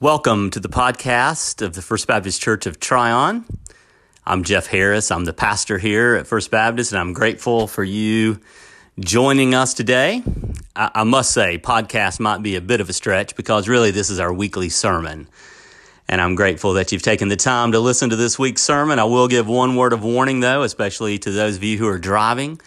Welcome to the podcast of the First Baptist Church of Tryon. I'm Jeff Harris. I'm the pastor here at First Baptist, and I'm grateful for you joining us today. I, I must say, podcast might be a bit of a stretch because really this is our weekly sermon. And I'm grateful that you've taken the time to listen to this week's sermon. I will give one word of warning, though, especially to those of you who are driving.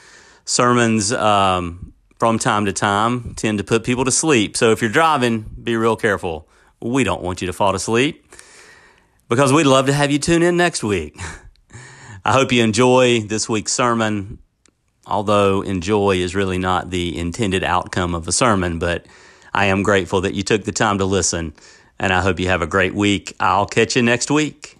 Sermons um, from time to time tend to put people to sleep. So if you're driving, be real careful. We don't want you to fall asleep because we'd love to have you tune in next week. I hope you enjoy this week's sermon, although enjoy is really not the intended outcome of a sermon, but I am grateful that you took the time to listen and I hope you have a great week. I'll catch you next week.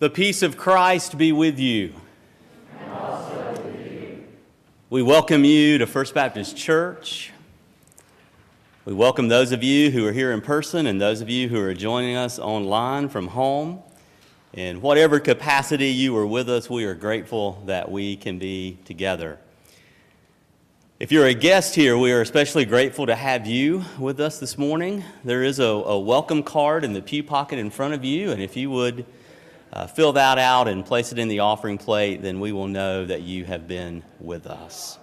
The peace of Christ be with you. We welcome you to First Baptist Church. We welcome those of you who are here in person and those of you who are joining us online from home. In whatever capacity you are with us, we are grateful that we can be together. If you're a guest here, we are especially grateful to have you with us this morning. There is a, a welcome card in the pew pocket in front of you, and if you would uh, fill that out and place it in the offering plate, then we will know that you have been with us.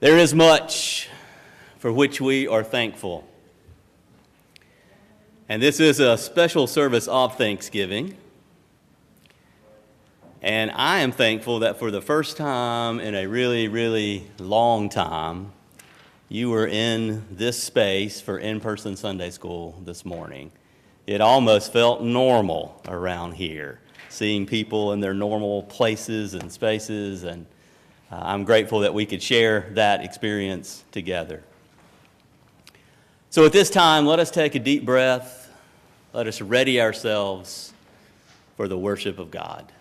There is much for which we are thankful. And this is a special service of Thanksgiving. And I am thankful that for the first time in a really, really long time, you were in this space for in person Sunday school this morning. It almost felt normal around here, seeing people in their normal places and spaces. And uh, I'm grateful that we could share that experience together. So at this time, let us take a deep breath let us ready ourselves for the worship of God.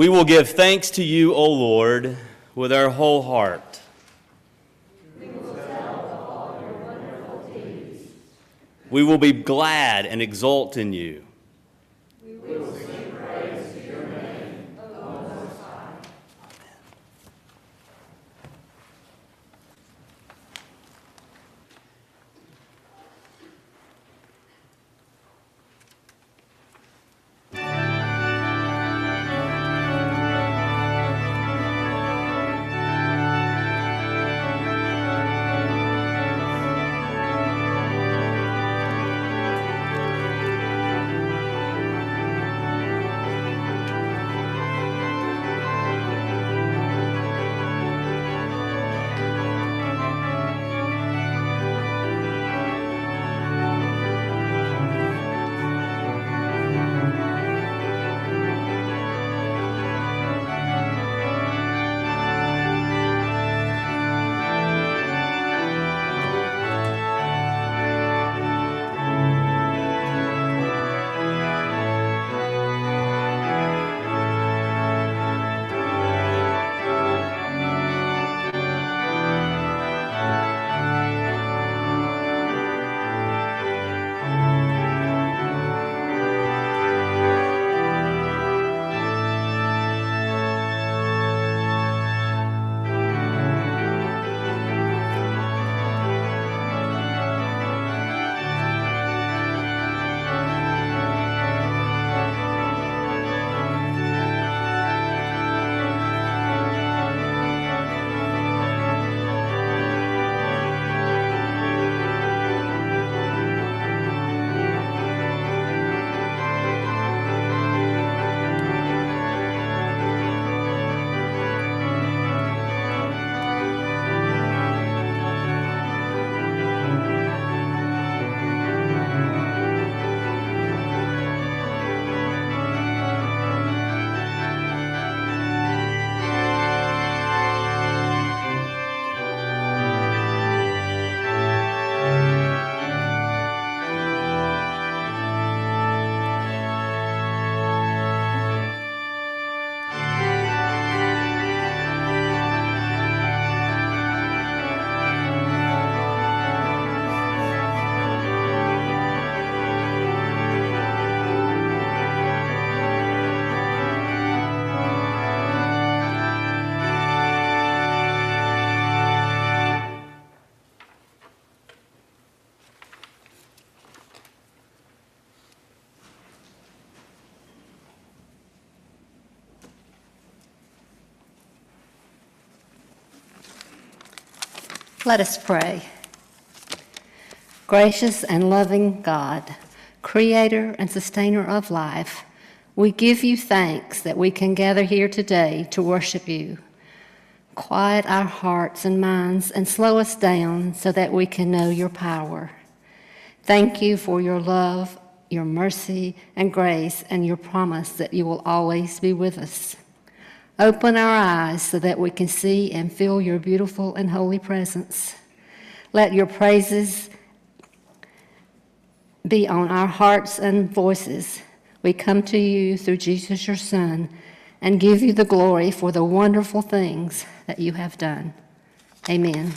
We will give thanks to you, O Lord, with our whole heart. We will, we will be glad and exult in you. Let us pray. Gracious and loving God, creator and sustainer of life, we give you thanks that we can gather here today to worship you. Quiet our hearts and minds and slow us down so that we can know your power. Thank you for your love, your mercy and grace, and your promise that you will always be with us. Open our eyes so that we can see and feel your beautiful and holy presence. Let your praises be on our hearts and voices. We come to you through Jesus, your Son, and give you the glory for the wonderful things that you have done. Amen.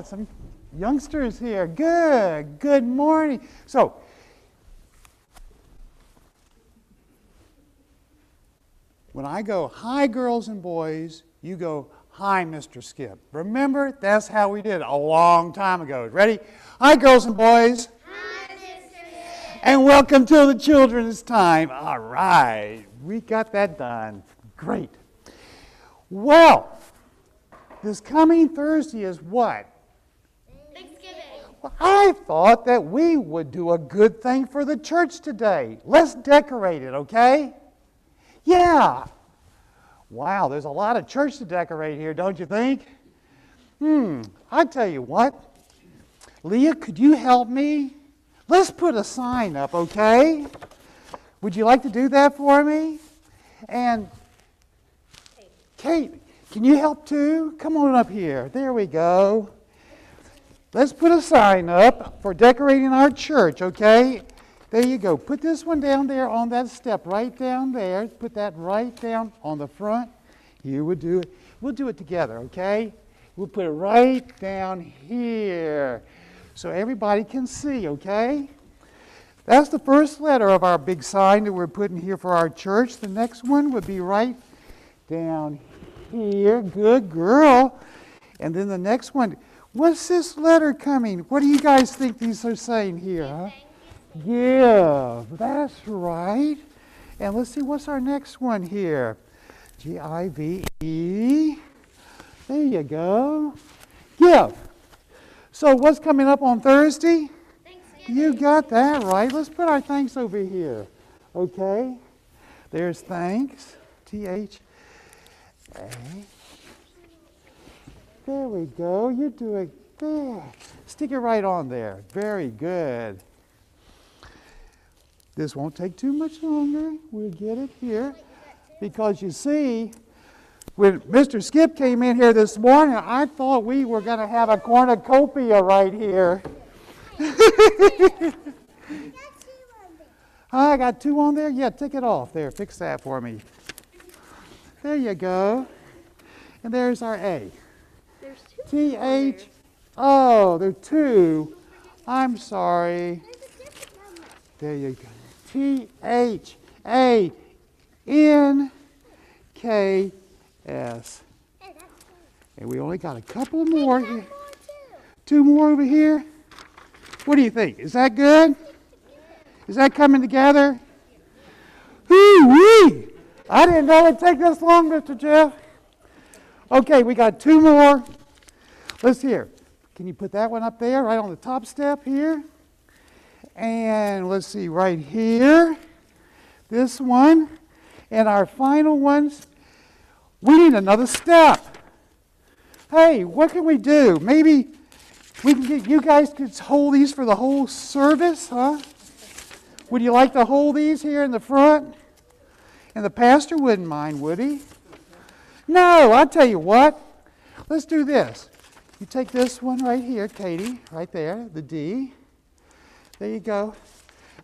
Got some youngsters here. Good. Good morning. So, when I go, hi, girls and boys, you go, hi, Mr. Skip. Remember, that's how we did a long time ago. Ready? Hi, girls and boys. Hi, Mr. Skip. And welcome to the children's time. All right, we got that done. Great. Well, this coming Thursday is what? Well, I thought that we would do a good thing for the church today. Let's decorate it, okay? Yeah. Wow, there's a lot of church to decorate here, don't you think? Hmm, I tell you what. Leah, could you help me? Let's put a sign up, okay? Would you like to do that for me? And Kate, can you help too? Come on up here. There we go. Let's put a sign up for decorating our church, okay? There you go. Put this one down there on that step, right down there. Put that right down on the front. You would do it. We'll do it together, okay? We'll put it right down here so everybody can see, okay? That's the first letter of our big sign that we're putting here for our church. The next one would be right down here. Good girl. And then the next one. What's this letter coming? What do you guys think these are saying here, huh? Give. That's right. And let's see, what's our next one here? G I V E. There you go. Give. So, what's coming up on Thursday? You got that right. Let's put our thanks over here. Okay? There's thanks. T H A. There we go. You're doing there. Stick it right on there. Very good. This won't take too much longer. We'll get it here. Because you see, when Mr. Skip came in here this morning, I thought we were going to have a cornucopia right here. I got two on there? Yeah, take it off there. Fix that for me. There you go. And there's our A. T H. Oh, there are two. I'm sorry. There you go. T H A N K S. And we only got a couple more. here. Two more over here. What do you think? Is that good? Is that coming together? Hoo-wee! I didn't know it'd take this long, Mr. Jeff. Okay, we got two more. Let's hear. Can you put that one up there, right on the top step here? And let's see, right here. This one. And our final ones. We need another step. Hey, what can we do? Maybe we can get you guys could hold these for the whole service, huh? Would you like to hold these here in the front? And the pastor wouldn't mind, would he? No, I'll tell you what. Let's do this. You take this one right here, Katie, right there, the D. There you go.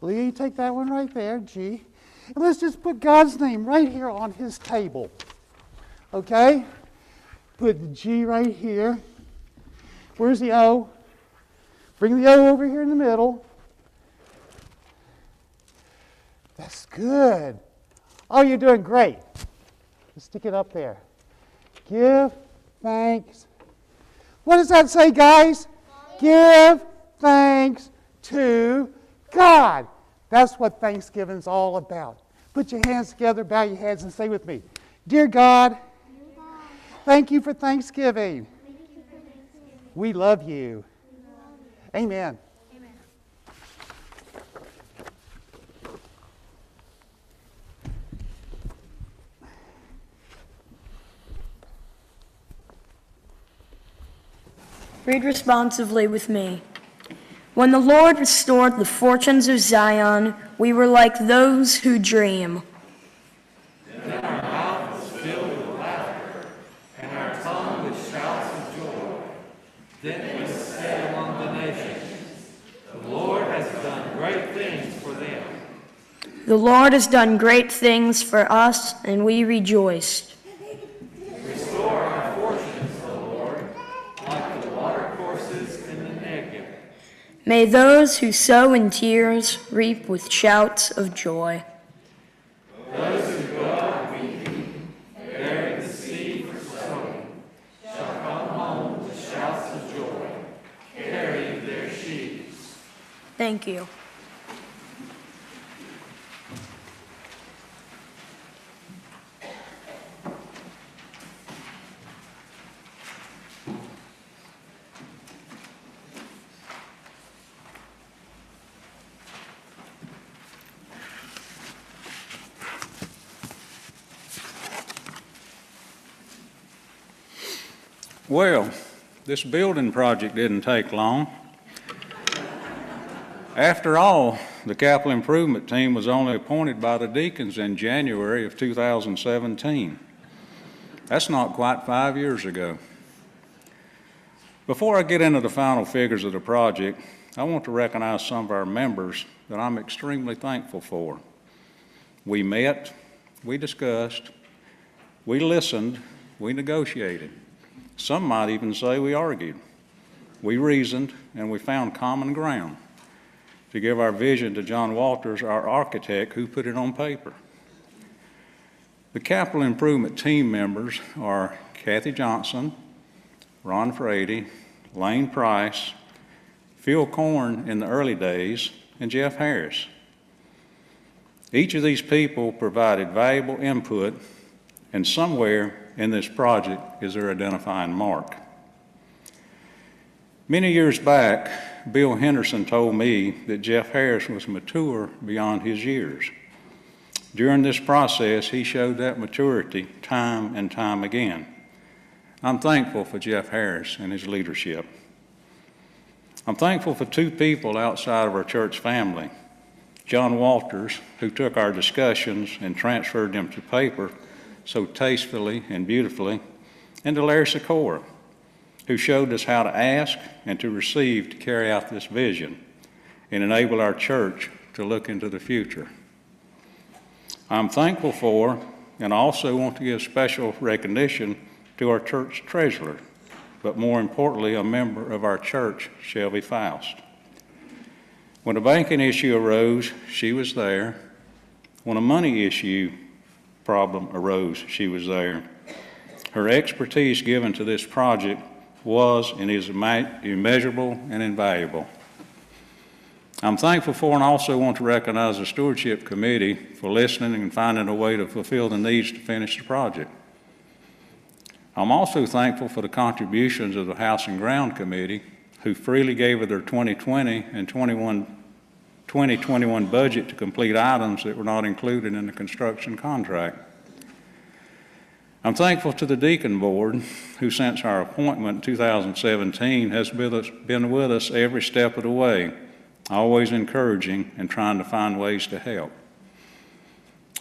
Leah, you take that one right there, G. And let's just put God's name right here on his table. Okay? Put the G right here. Where's the O? Bring the O over here in the middle. That's good. Oh, you're doing great. Let's stick it up there. Give thanks. What does that say, guys? Give thanks to God. That's what Thanksgiving's all about. Put your hands together, bow your heads, and say with me Dear God, thank you for Thanksgiving. We love you. Amen. Read responsively with me. When the Lord restored the fortunes of Zion, we were like those who dream. Then our mouth was filled with laughter, and our tongue with shouts of joy. Then we said among the nations, The Lord has done great things for them. The Lord has done great things for us, and we rejoiced. Restore our fortunes, O Lord, like the watercourses in the Negev. May those who sow in tears reap with shouts of joy. Bearing the seed for sowing, shall come home with shouts of joy, carrying their sheaves. Thank you. Well, this building project didn't take long. After all, the capital improvement team was only appointed by the deacons in January of 2017. That's not quite five years ago. Before I get into the final figures of the project, I want to recognize some of our members that I'm extremely thankful for. We met, we discussed, we listened, we negotiated. Some might even say we argued. We reasoned, and we found common ground to give our vision to John Walters, our architect, who put it on paper. The capital improvement team members are Kathy Johnson, Ron Frady, Lane Price, Phil Korn in the early days, and Jeff Harris. Each of these people provided valuable input, and somewhere in this project is their identifying mark. Many years back, Bill Henderson told me that Jeff Harris was mature beyond his years. During this process, he showed that maturity time and time again. I'm thankful for Jeff Harris and his leadership. I'm thankful for two people outside of our church family John Walters, who took our discussions and transferred them to paper so tastefully and beautifully, and to Larry Sikora, who showed us how to ask and to receive to carry out this vision and enable our church to look into the future. I'm thankful for and also want to give special recognition to our church treasurer, but more importantly, a member of our church, Shelby Faust. When a banking issue arose, she was there. When a money issue problem arose, she was there. Her expertise given to this project was and is immeasurable and invaluable. I'm thankful for and also want to recognize the Stewardship Committee for listening and finding a way to fulfill the needs to finish the project. I'm also thankful for the contributions of the House and Ground Committee, who freely gave of their 2020 and 21, 2021 budget to complete items that were not included in the construction contract. I'm thankful to the Deacon Board, who since our appointment in 2017 has been with us every step of the way, always encouraging and trying to find ways to help.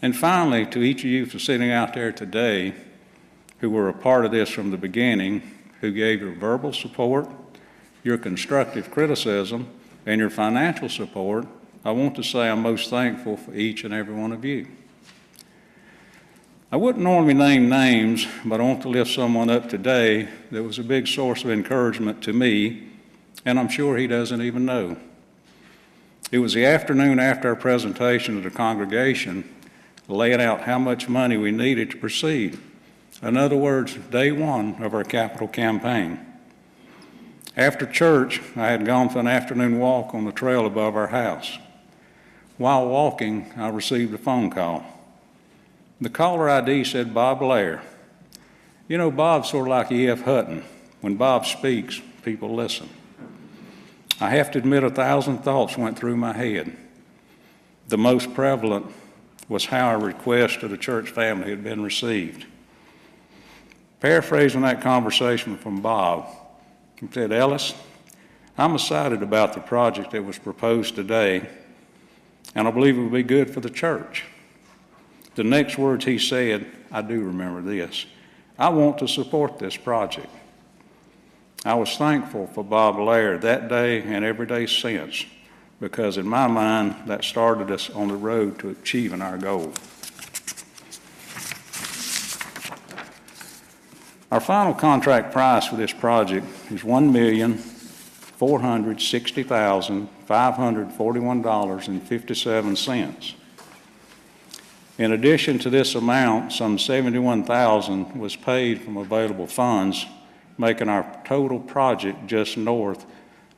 And finally, to each of you for sitting out there today who were a part of this from the beginning, who gave your verbal support, your constructive criticism, and your financial support, I want to say I'm most thankful for each and every one of you. I wouldn't normally name names, but I want to lift someone up today that was a big source of encouragement to me, and I'm sure he doesn't even know. It was the afternoon after our presentation to the congregation, laying out how much money we needed to proceed. In other words, day one of our capital campaign. After church, I had gone for an afternoon walk on the trail above our house. While walking, I received a phone call. The caller ID said Bob Laird. You know, Bob's sort of like E.F. Hutton. When Bob speaks, people listen. I have to admit, a thousand thoughts went through my head. The most prevalent was how our request to the church family had been received. Paraphrasing that conversation from Bob, said, Ellis, I'm excited about the project that was proposed today, and I believe it will be good for the church. The next words he said, I do remember this I want to support this project. I was thankful for Bob Laird that day and every day since, because in my mind, that started us on the road to achieving our goal. Our final contract price for this project is $1,460,541.57. In addition to this amount, some 71,000 was paid from available funds, making our total project just north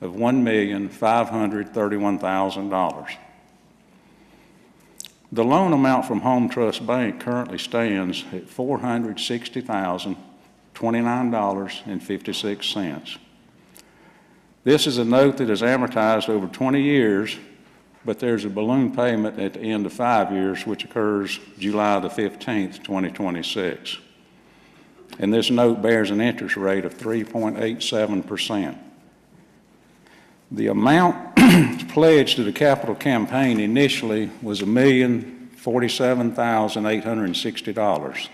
of $1,531,000. The loan amount from Home Trust Bank currently stands at $460,029.56. This is a note that is amortized over 20 years but there's a balloon payment at the end of five years, which occurs July the 15th, 2026. and this note bears an interest rate of 3.87%. The amount pledged to the capital campaign initially was $1,047,860.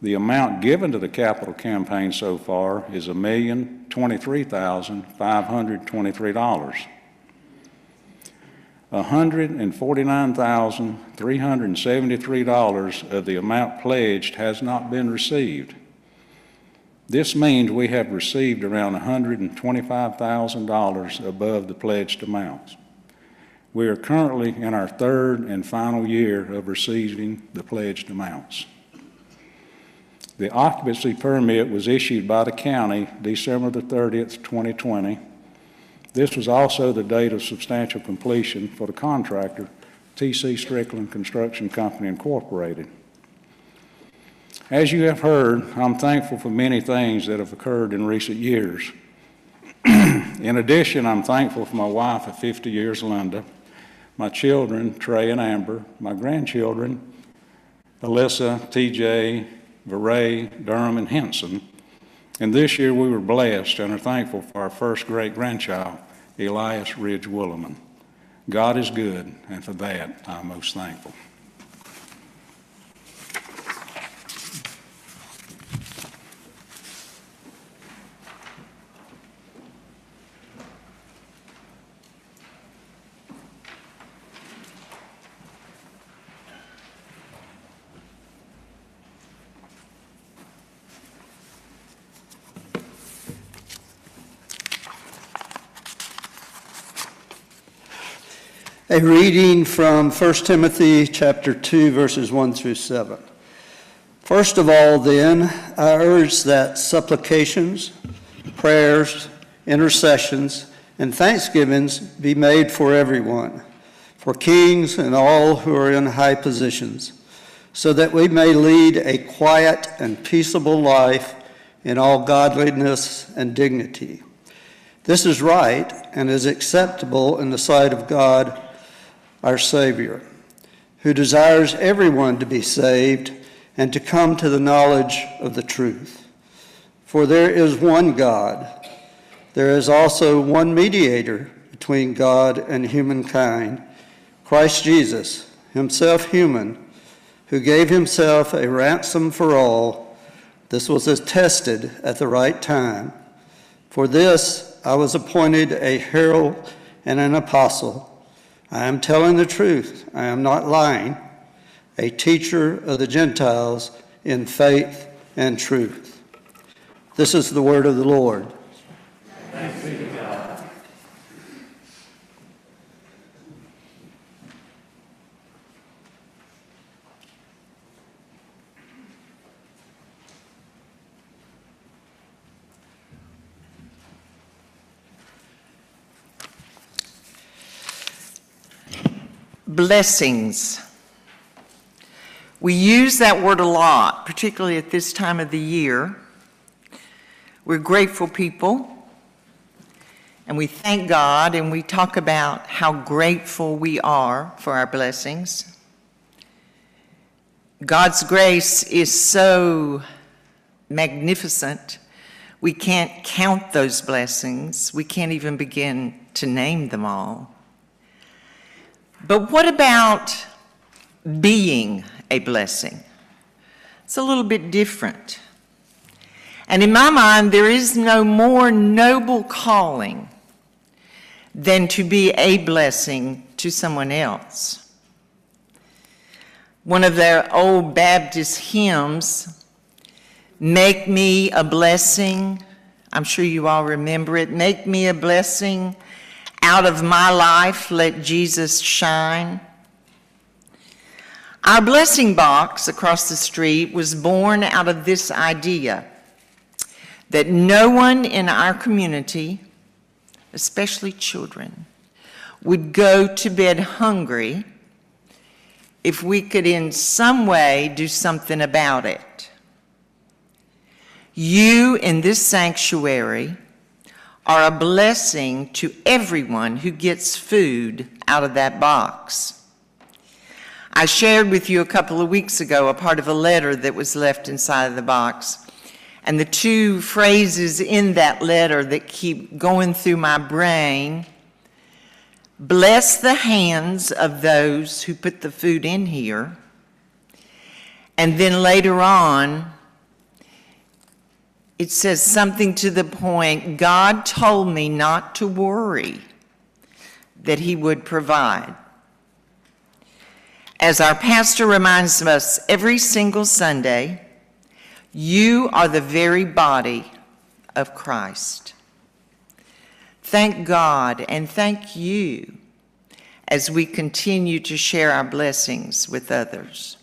The amount given to the capital campaign so far is $1,023,523. $149,373 of the amount pledged has not been received. This means we have received around $125,000 above the pledged amounts. We are currently in our third and final year of receiving the pledged amounts. The occupancy permit was issued by the county December the 30th, 2020. This was also the date of substantial completion for the contractor, T.C. Strickland Construction Company Incorporated. As you have heard, I'm thankful for many things that have occurred in recent years. in addition, I'm thankful for my wife of 50 years, Linda, my children, Trey and Amber, my grandchildren, Alyssa, TJ, Veray, Durham, and Henson. And this year we were blessed and are thankful for our first great grandchild, Elias Ridge Woolman. God is good, and for that I'm most thankful. A reading from 1 Timothy chapter 2 verses 1 through 7. First of all then, I urge that supplications, prayers, intercessions, and thanksgivings be made for everyone, for kings and all who are in high positions, so that we may lead a quiet and peaceable life in all godliness and dignity. This is right and is acceptable in the sight of God our Savior, who desires everyone to be saved and to come to the knowledge of the truth. For there is one God. There is also one mediator between God and humankind, Christ Jesus, himself human, who gave himself a ransom for all. This was attested at the right time. For this I was appointed a herald and an apostle. I am telling the truth. I am not lying. A teacher of the Gentiles in faith and truth. This is the word of the Lord. Blessings. We use that word a lot, particularly at this time of the year. We're grateful people, and we thank God, and we talk about how grateful we are for our blessings. God's grace is so magnificent, we can't count those blessings. We can't even begin to name them all. But what about being a blessing? It's a little bit different. And in my mind, there is no more noble calling than to be a blessing to someone else. One of their old Baptist hymns, Make Me a Blessing, I'm sure you all remember it, Make Me a Blessing out of my life, let Jesus shine. Our blessing box across the street was born out of this idea that no one in our community, especially children, would go to bed hungry if we could in some way do something about it. You in this sanctuary are a blessing to everyone who gets food out of that box. I shared with you a couple of weeks ago a part of a letter that was left inside of the box. And the two phrases in that letter that keep going through my brain bless the hands of those who put the food in here. And then later on, it says something to the point God told me not to worry, that He would provide. As our pastor reminds us every single Sunday, you are the very body of Christ. Thank God and thank you as we continue to share our blessings with others.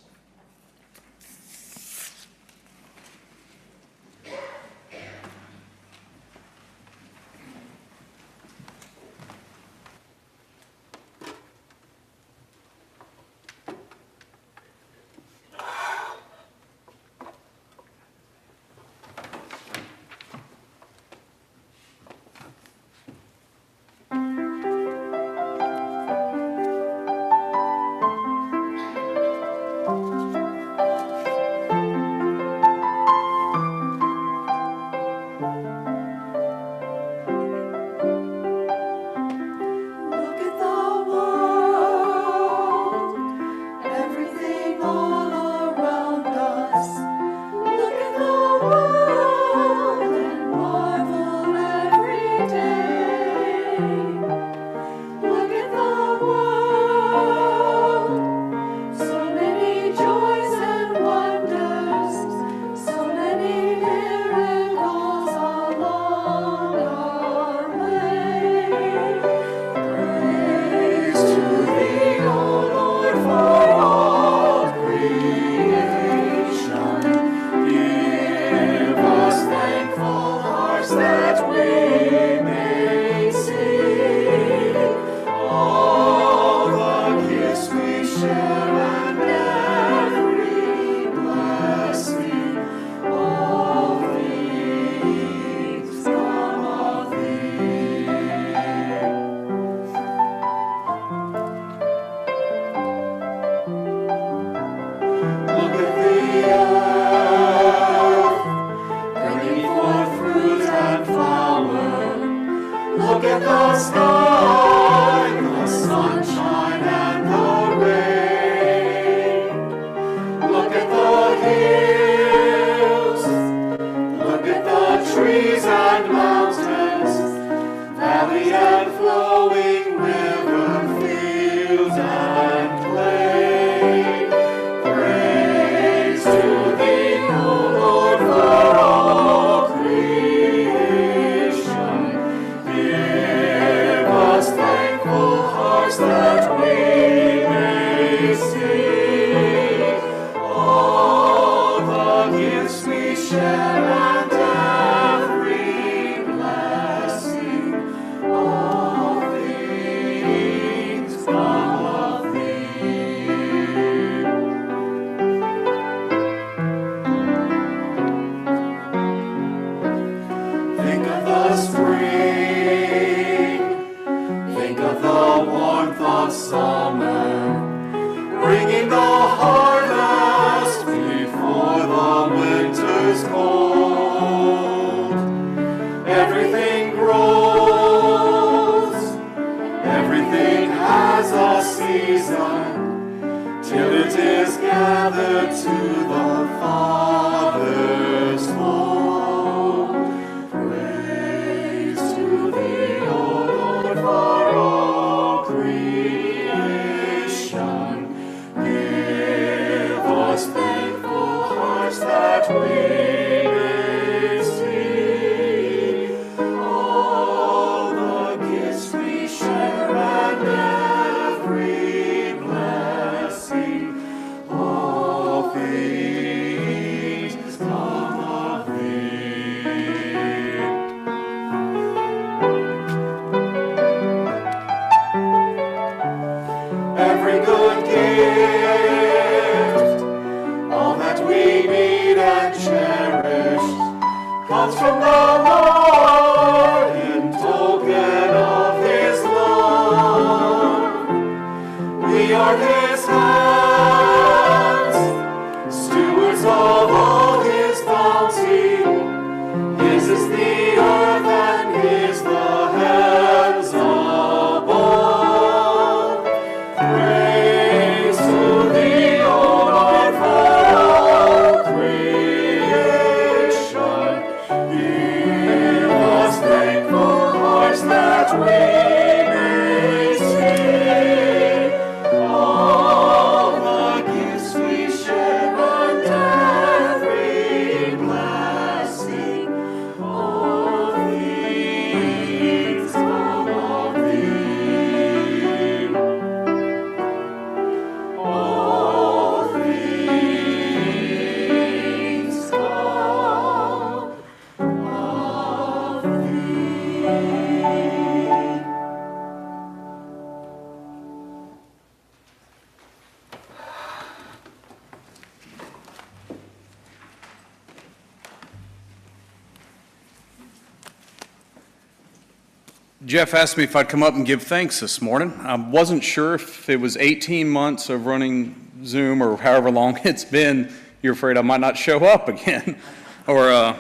Jeff asked me if I'd come up and give thanks this morning. I wasn't sure if it was 18 months of running Zoom or however long it's been. You're afraid I might not show up again. or uh,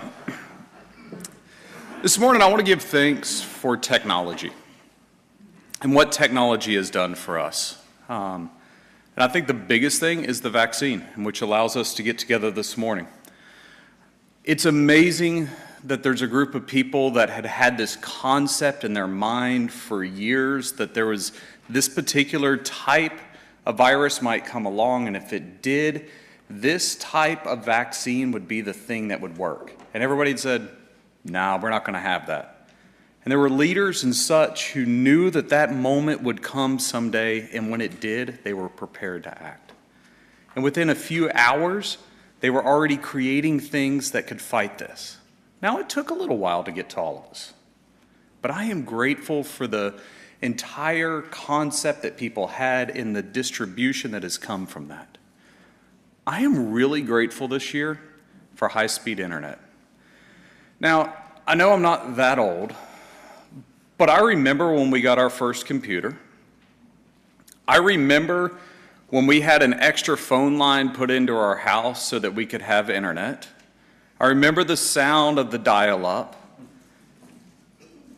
this morning, I want to give thanks for technology and what technology has done for us. Um, and I think the biggest thing is the vaccine, which allows us to get together this morning. It's amazing that there's a group of people that had had this concept in their mind for years that there was this particular type of virus might come along, and if it did, this type of vaccine would be the thing that would work. And everybody had said, nah, we're not going to have that. And there were leaders and such who knew that that moment would come someday, and when it did, they were prepared to act. And within a few hours, they were already creating things that could fight this. Now, it took a little while to get to all of us, but I am grateful for the entire concept that people had in the distribution that has come from that. I am really grateful this year for high speed internet. Now, I know I'm not that old, but I remember when we got our first computer. I remember when we had an extra phone line put into our house so that we could have internet. I remember the sound of the dial up.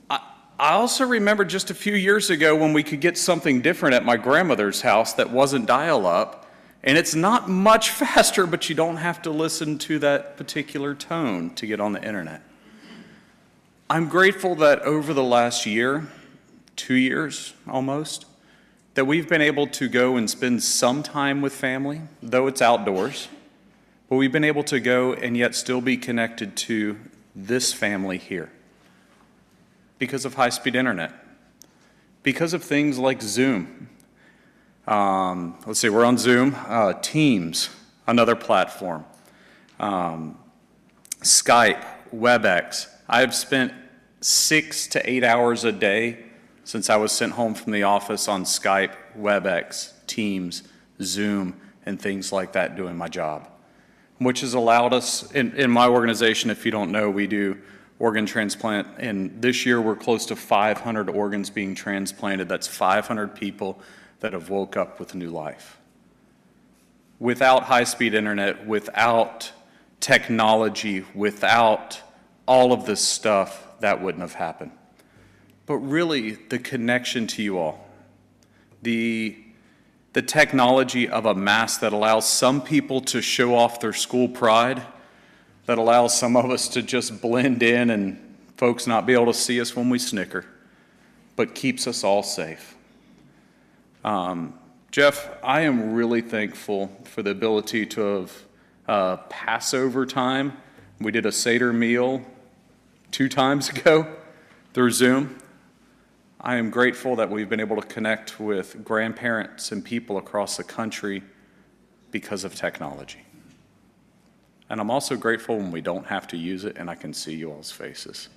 I, I also remember just a few years ago when we could get something different at my grandmother's house that wasn't dial up. And it's not much faster, but you don't have to listen to that particular tone to get on the internet. I'm grateful that over the last year, two years almost, that we've been able to go and spend some time with family, though it's outdoors, but we've been able to go and yet still be connected to this family here because of high speed internet, because of things like Zoom. Um, let's see, we're on Zoom, uh, Teams, another platform, um, Skype, WebEx. I've spent six to eight hours a day since I was sent home from the office on Skype, WebEx, Teams, Zoom, and things like that doing my job, which has allowed us, in, in my organization, if you don't know, we do organ transplant, and this year we're close to 500 organs being transplanted. That's 500 people that have woke up with new life. Without high speed internet, without technology, without all of this stuff, that wouldn't have happened but really the connection to you all. The, the technology of a mask that allows some people to show off their school pride, that allows some of us to just blend in and folks not be able to see us when we snicker, but keeps us all safe. Um, Jeff, I am really thankful for the ability to have uh, Passover time. We did a Seder meal two times ago through Zoom. I am grateful that we've been able to connect with grandparents and people across the country because of technology. And I'm also grateful when we don't have to use it and I can see you all's faces.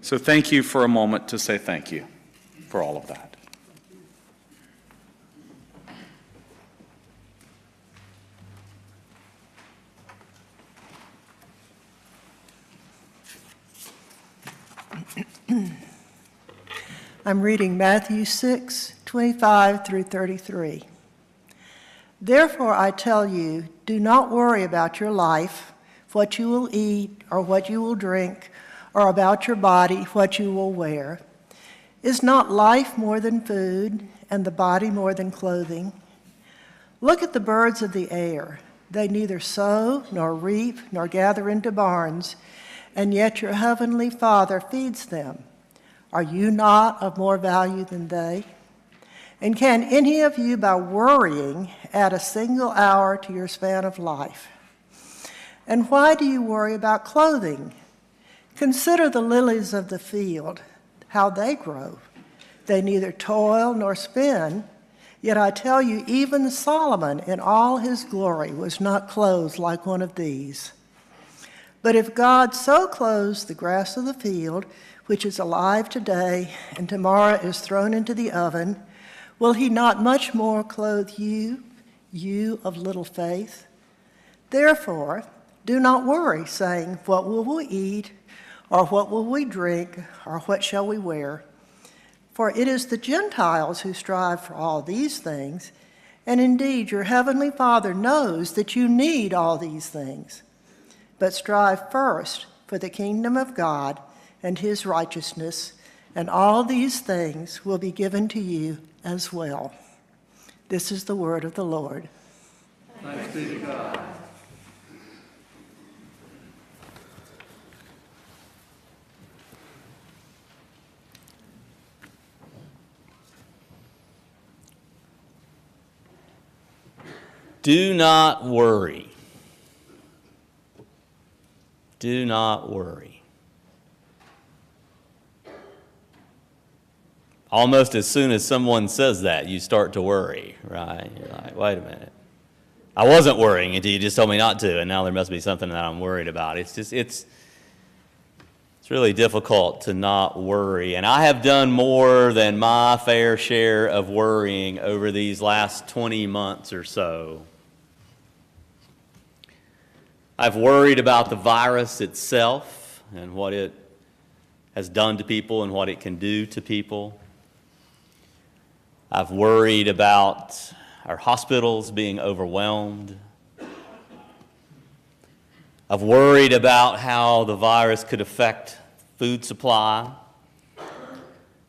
So thank you for a moment to say thank you for all of that. I'm reading Matthew 6, 25 through 33. Therefore, I tell you, do not worry about your life, what you will eat or what you will drink, or about your body, what you will wear. Is not life more than food, and the body more than clothing? Look at the birds of the air. They neither sow, nor reap, nor gather into barns, and yet your heavenly Father feeds them. Are you not of more value than they? And can any of you, by worrying, add a single hour to your span of life? And why do you worry about clothing? Consider the lilies of the field, how they grow. They neither toil nor spin. Yet I tell you, even Solomon in all his glory was not clothed like one of these. But if God so clothes the grass of the field, which is alive today and tomorrow is thrown into the oven, will he not much more clothe you, you of little faith? Therefore, do not worry, saying, What will we eat, or what will we drink, or what shall we wear? For it is the Gentiles who strive for all these things, and indeed your heavenly Father knows that you need all these things. But strive first for the kingdom of God and his righteousness, and all these things will be given to you as well. This is the word of the Lord. Thanks be to God. Do not worry. Do not worry. Almost as soon as someone says that, you start to worry, right? You're like, wait a minute. I wasn't worrying until you just told me not to, and now there must be something that I'm worried about. It's just, it's, it's really difficult to not worry. And I have done more than my fair share of worrying over these last 20 months or so. I've worried about the virus itself and what it has done to people and what it can do to people. I've worried about our hospitals being overwhelmed. I've worried about how the virus could affect food supply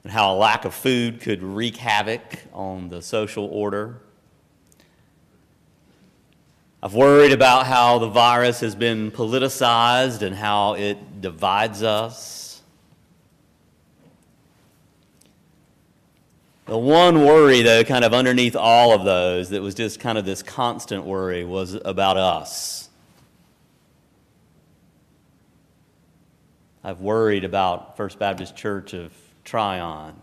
and how a lack of food could wreak havoc on the social order. I've worried about how the virus has been politicized and how it divides us. The one worry, though, kind of underneath all of those, that was just kind of this constant worry, was about us. I've worried about First Baptist Church of Tryon.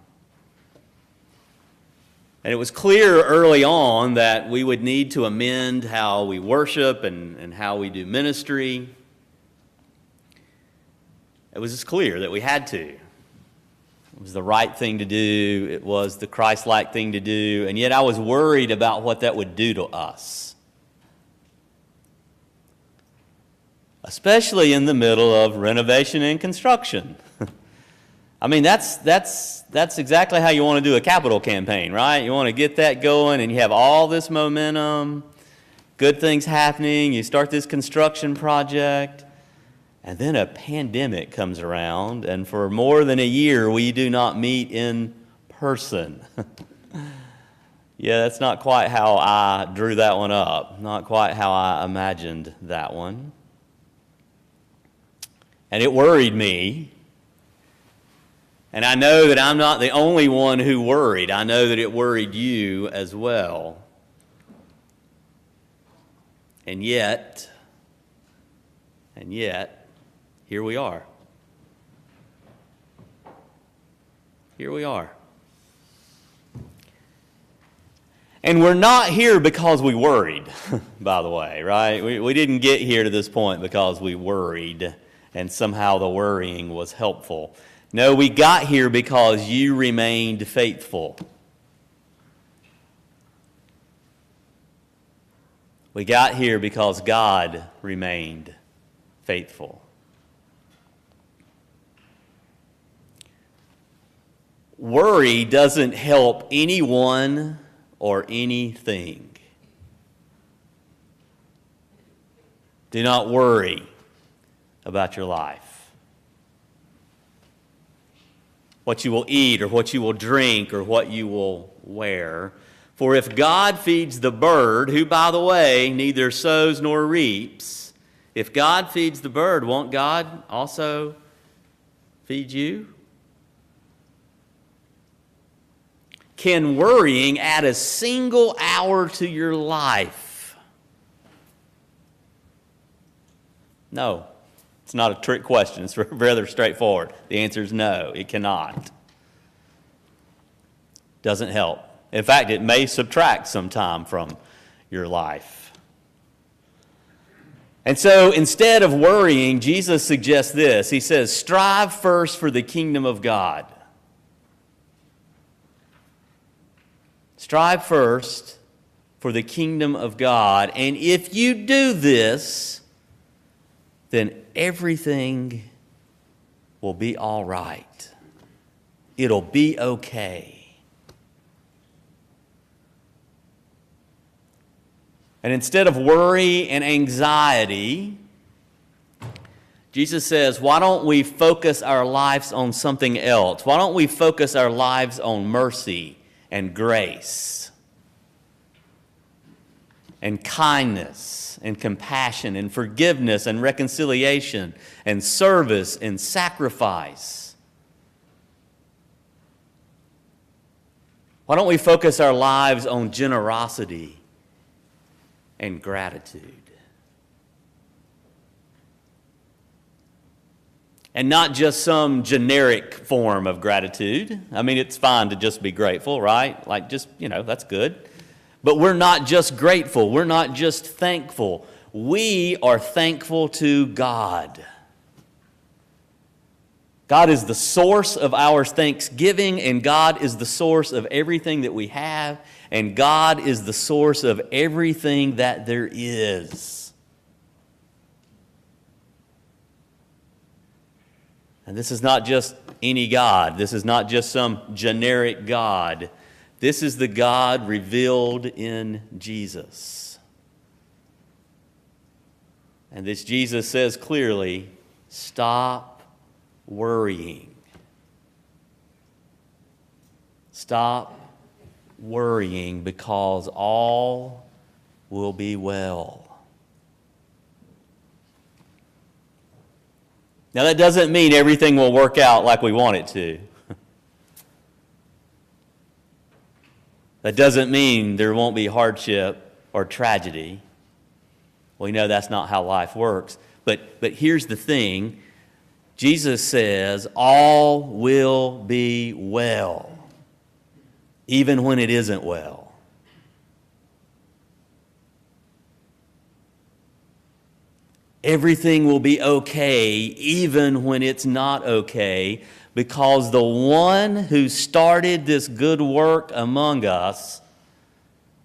And it was clear early on that we would need to amend how we worship and, and how we do ministry. It was just clear that we had to. It was the right thing to do, it was the Christ like thing to do, and yet I was worried about what that would do to us. Especially in the middle of renovation and construction. I mean, that's, that's, that's exactly how you want to do a capital campaign, right? You want to get that going and you have all this momentum, good things happening, you start this construction project, and then a pandemic comes around, and for more than a year, we do not meet in person. yeah, that's not quite how I drew that one up, not quite how I imagined that one. And it worried me and I know that I'm not the only one who worried. I know that it worried you as well. And yet, and yet, here we are. Here we are. And we're not here because we worried, by the way, right? We, we didn't get here to this point because we worried and somehow the worrying was helpful. No, we got here because you remained faithful. We got here because God remained faithful. Worry doesn't help anyone or anything. Do not worry about your life. What you will eat, or what you will drink, or what you will wear. For if God feeds the bird, who, by the way, neither sows nor reaps, if God feeds the bird, won't God also feed you? Can worrying add a single hour to your life? No. It's not a trick question. It's rather straightforward. The answer is no, it cannot. Doesn't help. In fact, it may subtract some time from your life. And so instead of worrying, Jesus suggests this. He says, Strive first for the kingdom of God. Strive first for the kingdom of God. And if you do this, then everything will be all right. It'll be okay. And instead of worry and anxiety, Jesus says, why don't we focus our lives on something else? Why don't we focus our lives on mercy and grace and kindness and compassion and forgiveness and reconciliation and service and sacrifice? Why don't we focus our lives on generosity and gratitude? And not just some generic form of gratitude. I mean, it's fine to just be grateful, right? Like, just, you know, that's good. But we're not just grateful, we're not just thankful. We are thankful to God. God is the source of our thanksgiving, and God is the source of everything that we have, and God is the source of everything that there is. And this is not just any God, this is not just some generic God. This is the God revealed in Jesus. And this Jesus says clearly stop worrying. Stop worrying because all will be well. Now, that doesn't mean everything will work out like we want it to. That doesn't mean there won't be hardship or tragedy. We know that's not how life works. But, but here's the thing Jesus says, All will be well, even when it isn't well. Everything will be okay even when it's not okay because the one who started this good work among us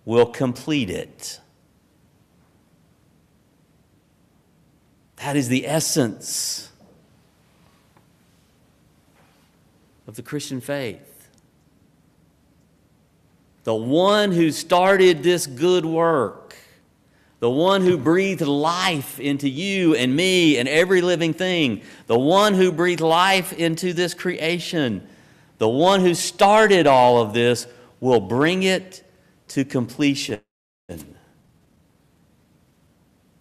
will complete it. That is the essence of the Christian faith. The one who started this good work the one who breathed life into you and me and every living thing, the one who breathed life into this creation, the one who started all of this will bring it to completion.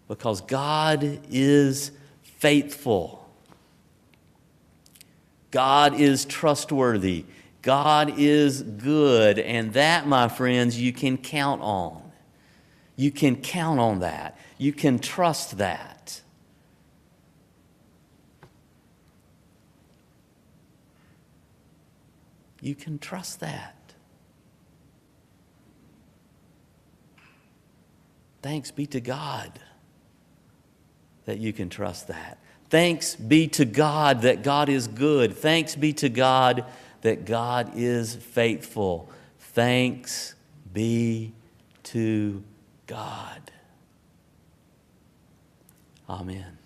Because God is faithful. God is trustworthy. God is good. And that, my friends, you can count on. You can count on that. You can trust that. You can trust that. Thanks be to God that you can trust that. Thanks be to God that God is good. Thanks be to God that God is faithful. Thanks be to God. Amen.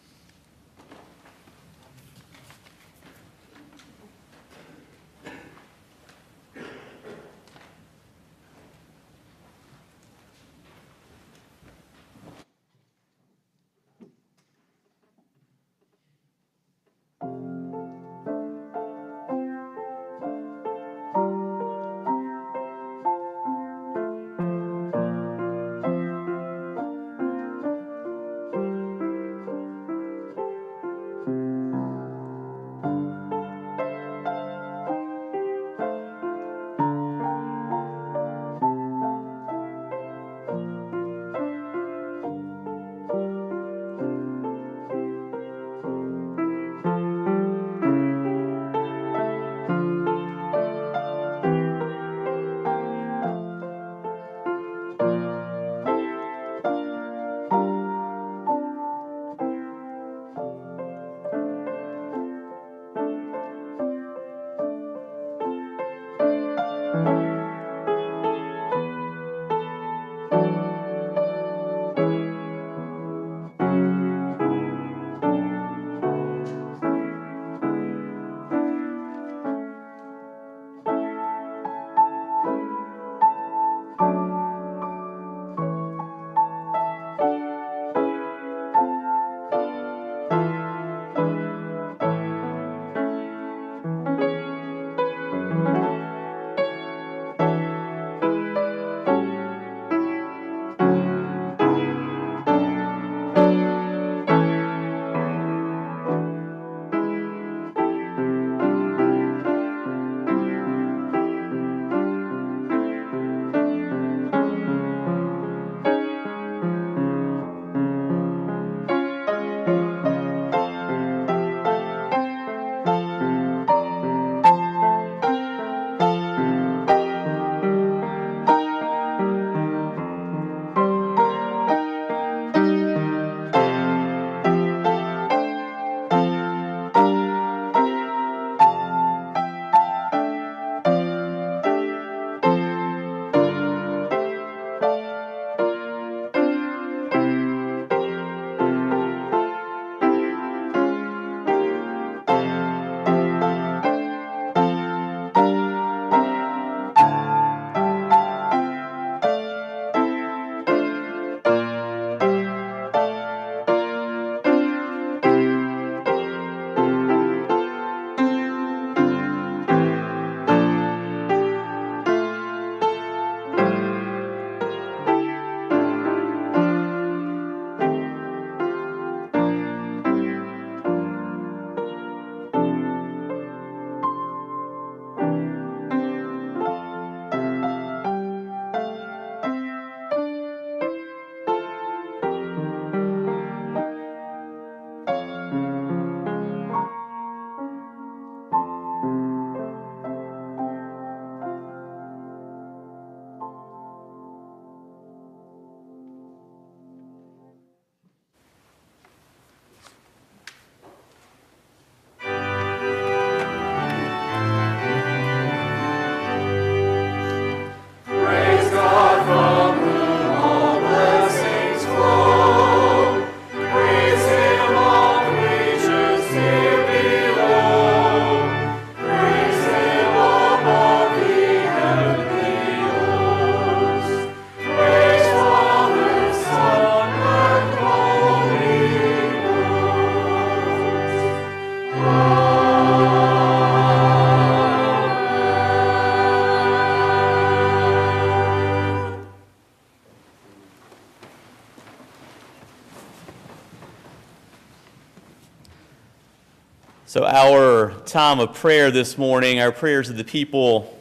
So, our time of prayer this morning, our prayers of the people,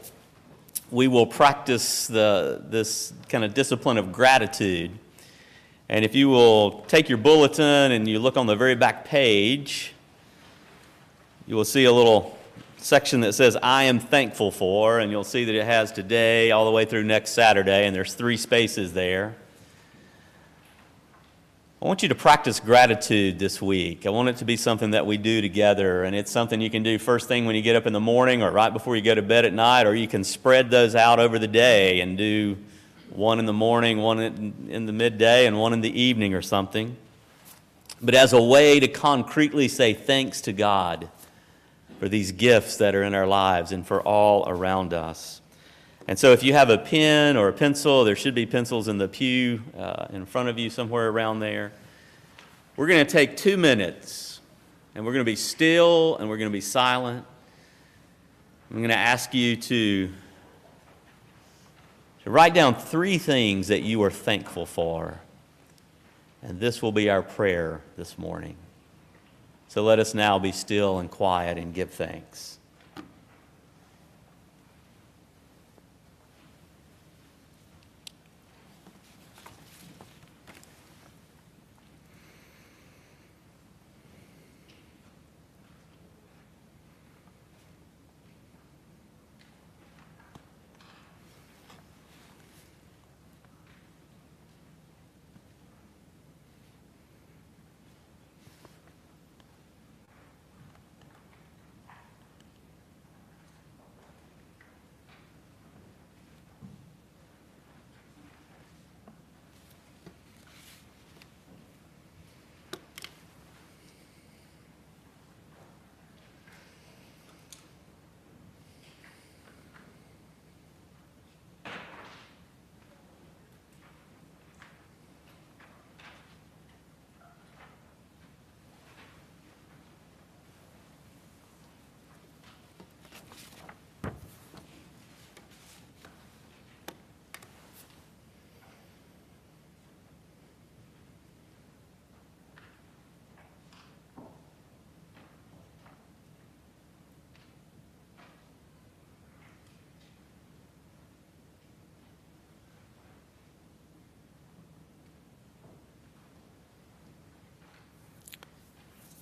we will practice the, this kind of discipline of gratitude. And if you will take your bulletin and you look on the very back page, you will see a little section that says, I am thankful for, and you'll see that it has today all the way through next Saturday, and there's three spaces there. I want you to practice gratitude this week. I want it to be something that we do together, and it's something you can do first thing when you get up in the morning or right before you go to bed at night, or you can spread those out over the day and do one in the morning, one in the midday, and one in the evening or something. But as a way to concretely say thanks to God for these gifts that are in our lives and for all around us. And so, if you have a pen or a pencil, there should be pencils in the pew uh, in front of you somewhere around there. We're going to take two minutes and we're going to be still and we're going to be silent. I'm going to ask you to, to write down three things that you are thankful for. And this will be our prayer this morning. So let us now be still and quiet and give thanks.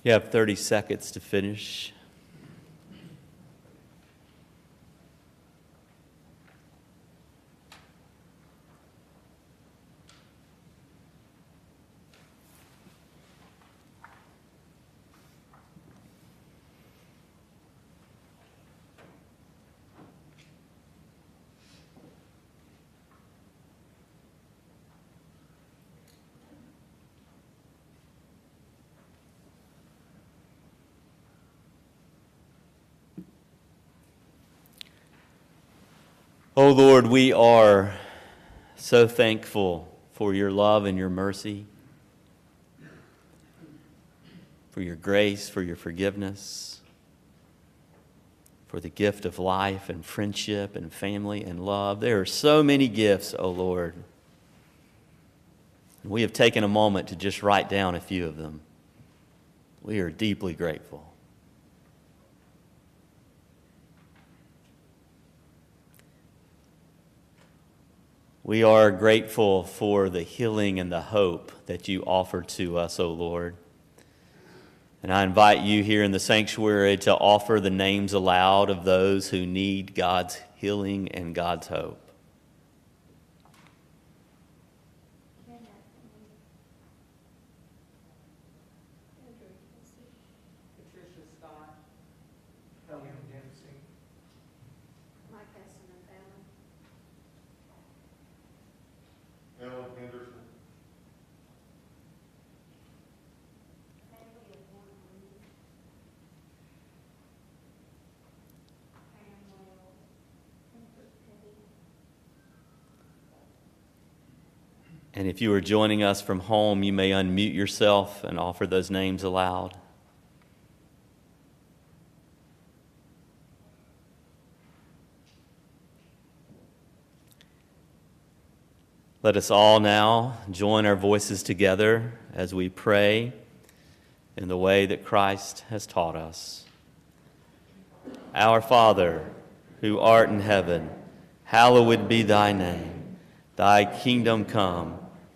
You have 30 seconds to finish. Oh Lord, we are so thankful for your love and your mercy, for your grace, for your forgiveness, for the gift of life and friendship and family and love. There are so many gifts, oh Lord. We have taken a moment to just write down a few of them. We are deeply grateful. We are grateful for the healing and the hope that you offer to us, O Lord. And I invite you here in the sanctuary to offer the names aloud of those who need God's healing and God's hope. And if you are joining us from home, you may unmute yourself and offer those names aloud. Let us all now join our voices together as we pray in the way that Christ has taught us. Our Father, who art in heaven, hallowed be thy name. Thy kingdom come,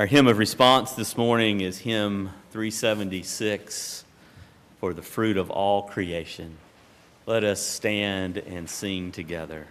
Our hymn of response this morning is hymn 376 for the fruit of all creation. Let us stand and sing together.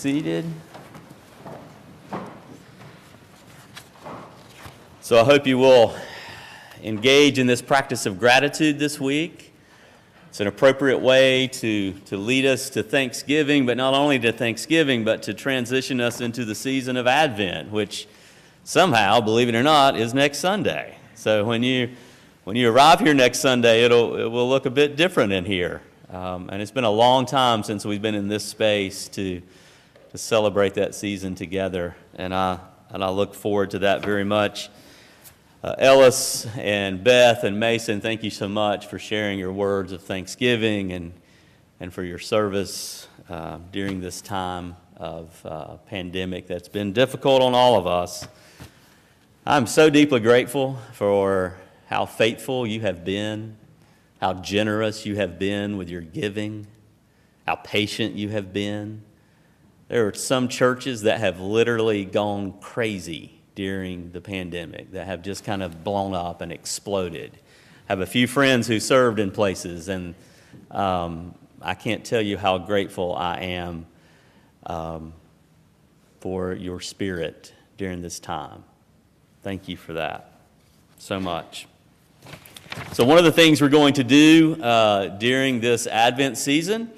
Seated. So I hope you will engage in this practice of gratitude this week. It's an appropriate way to, to lead us to Thanksgiving, but not only to Thanksgiving, but to transition us into the season of Advent, which somehow, believe it or not, is next Sunday. So when you, when you arrive here next Sunday, it'll, it will look a bit different in here. Um, and it's been a long time since we've been in this space to, to celebrate that season together. And I, and I look forward to that very much. Uh, Ellis and Beth and Mason, thank you so much for sharing your words of thanksgiving and, and for your service uh, during this time of uh, pandemic that's been difficult on all of us. I'm so deeply grateful for how faithful you have been, how generous you have been with your giving, how patient you have been. There are some churches that have literally gone crazy during the pandemic that have just kind of blown up and exploded. I have a few friends who served in places, and um, I can't tell you how grateful I am um, for your spirit during this time. Thank you for that so much. So, one of the things we're going to do uh, during this Advent season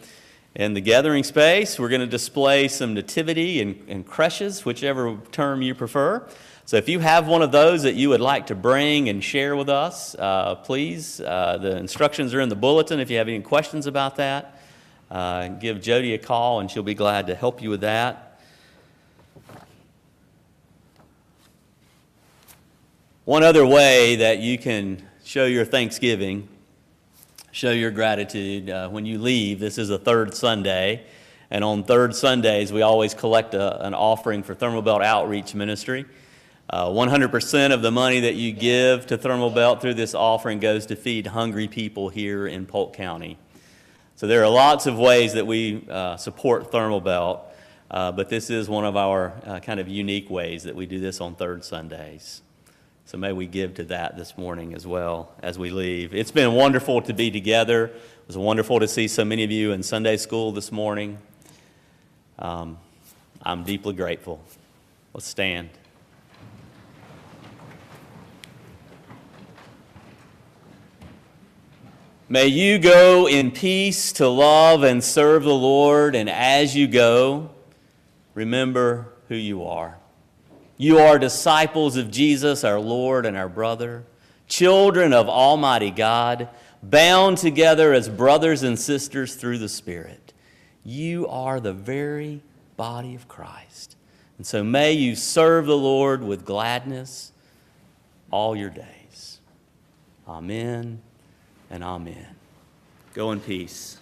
in the gathering space, we're going to display some nativity and, and creches, whichever term you prefer. So, if you have one of those that you would like to bring and share with us, uh, please, uh, the instructions are in the bulletin. If you have any questions about that, uh, give Jody a call and she'll be glad to help you with that. One other way that you can show your thanksgiving show your gratitude uh, when you leave. This is a third Sunday, and on third Sundays, we always collect a, an offering for Thermal Belt Outreach Ministry. Uh, 100% of the money that you give to Thermal Belt through this offering goes to feed hungry people here in Polk County. So there are lots of ways that we uh, support Thermal Belt, uh, but this is one of our uh, kind of unique ways that we do this on third Sundays. So may we give to that this morning as well as we leave. It's been wonderful to be together. It was wonderful to see so many of you in Sunday school this morning. Um, I'm deeply grateful. Let's stand. May you go in peace to love and serve the Lord, and as you go, remember who you are. You are disciples of Jesus, our Lord and our brother, children of Almighty God, bound together as brothers and sisters through the Spirit. You are the very body of Christ. And so may you serve the Lord with gladness all your days. Amen and amen. Go in peace.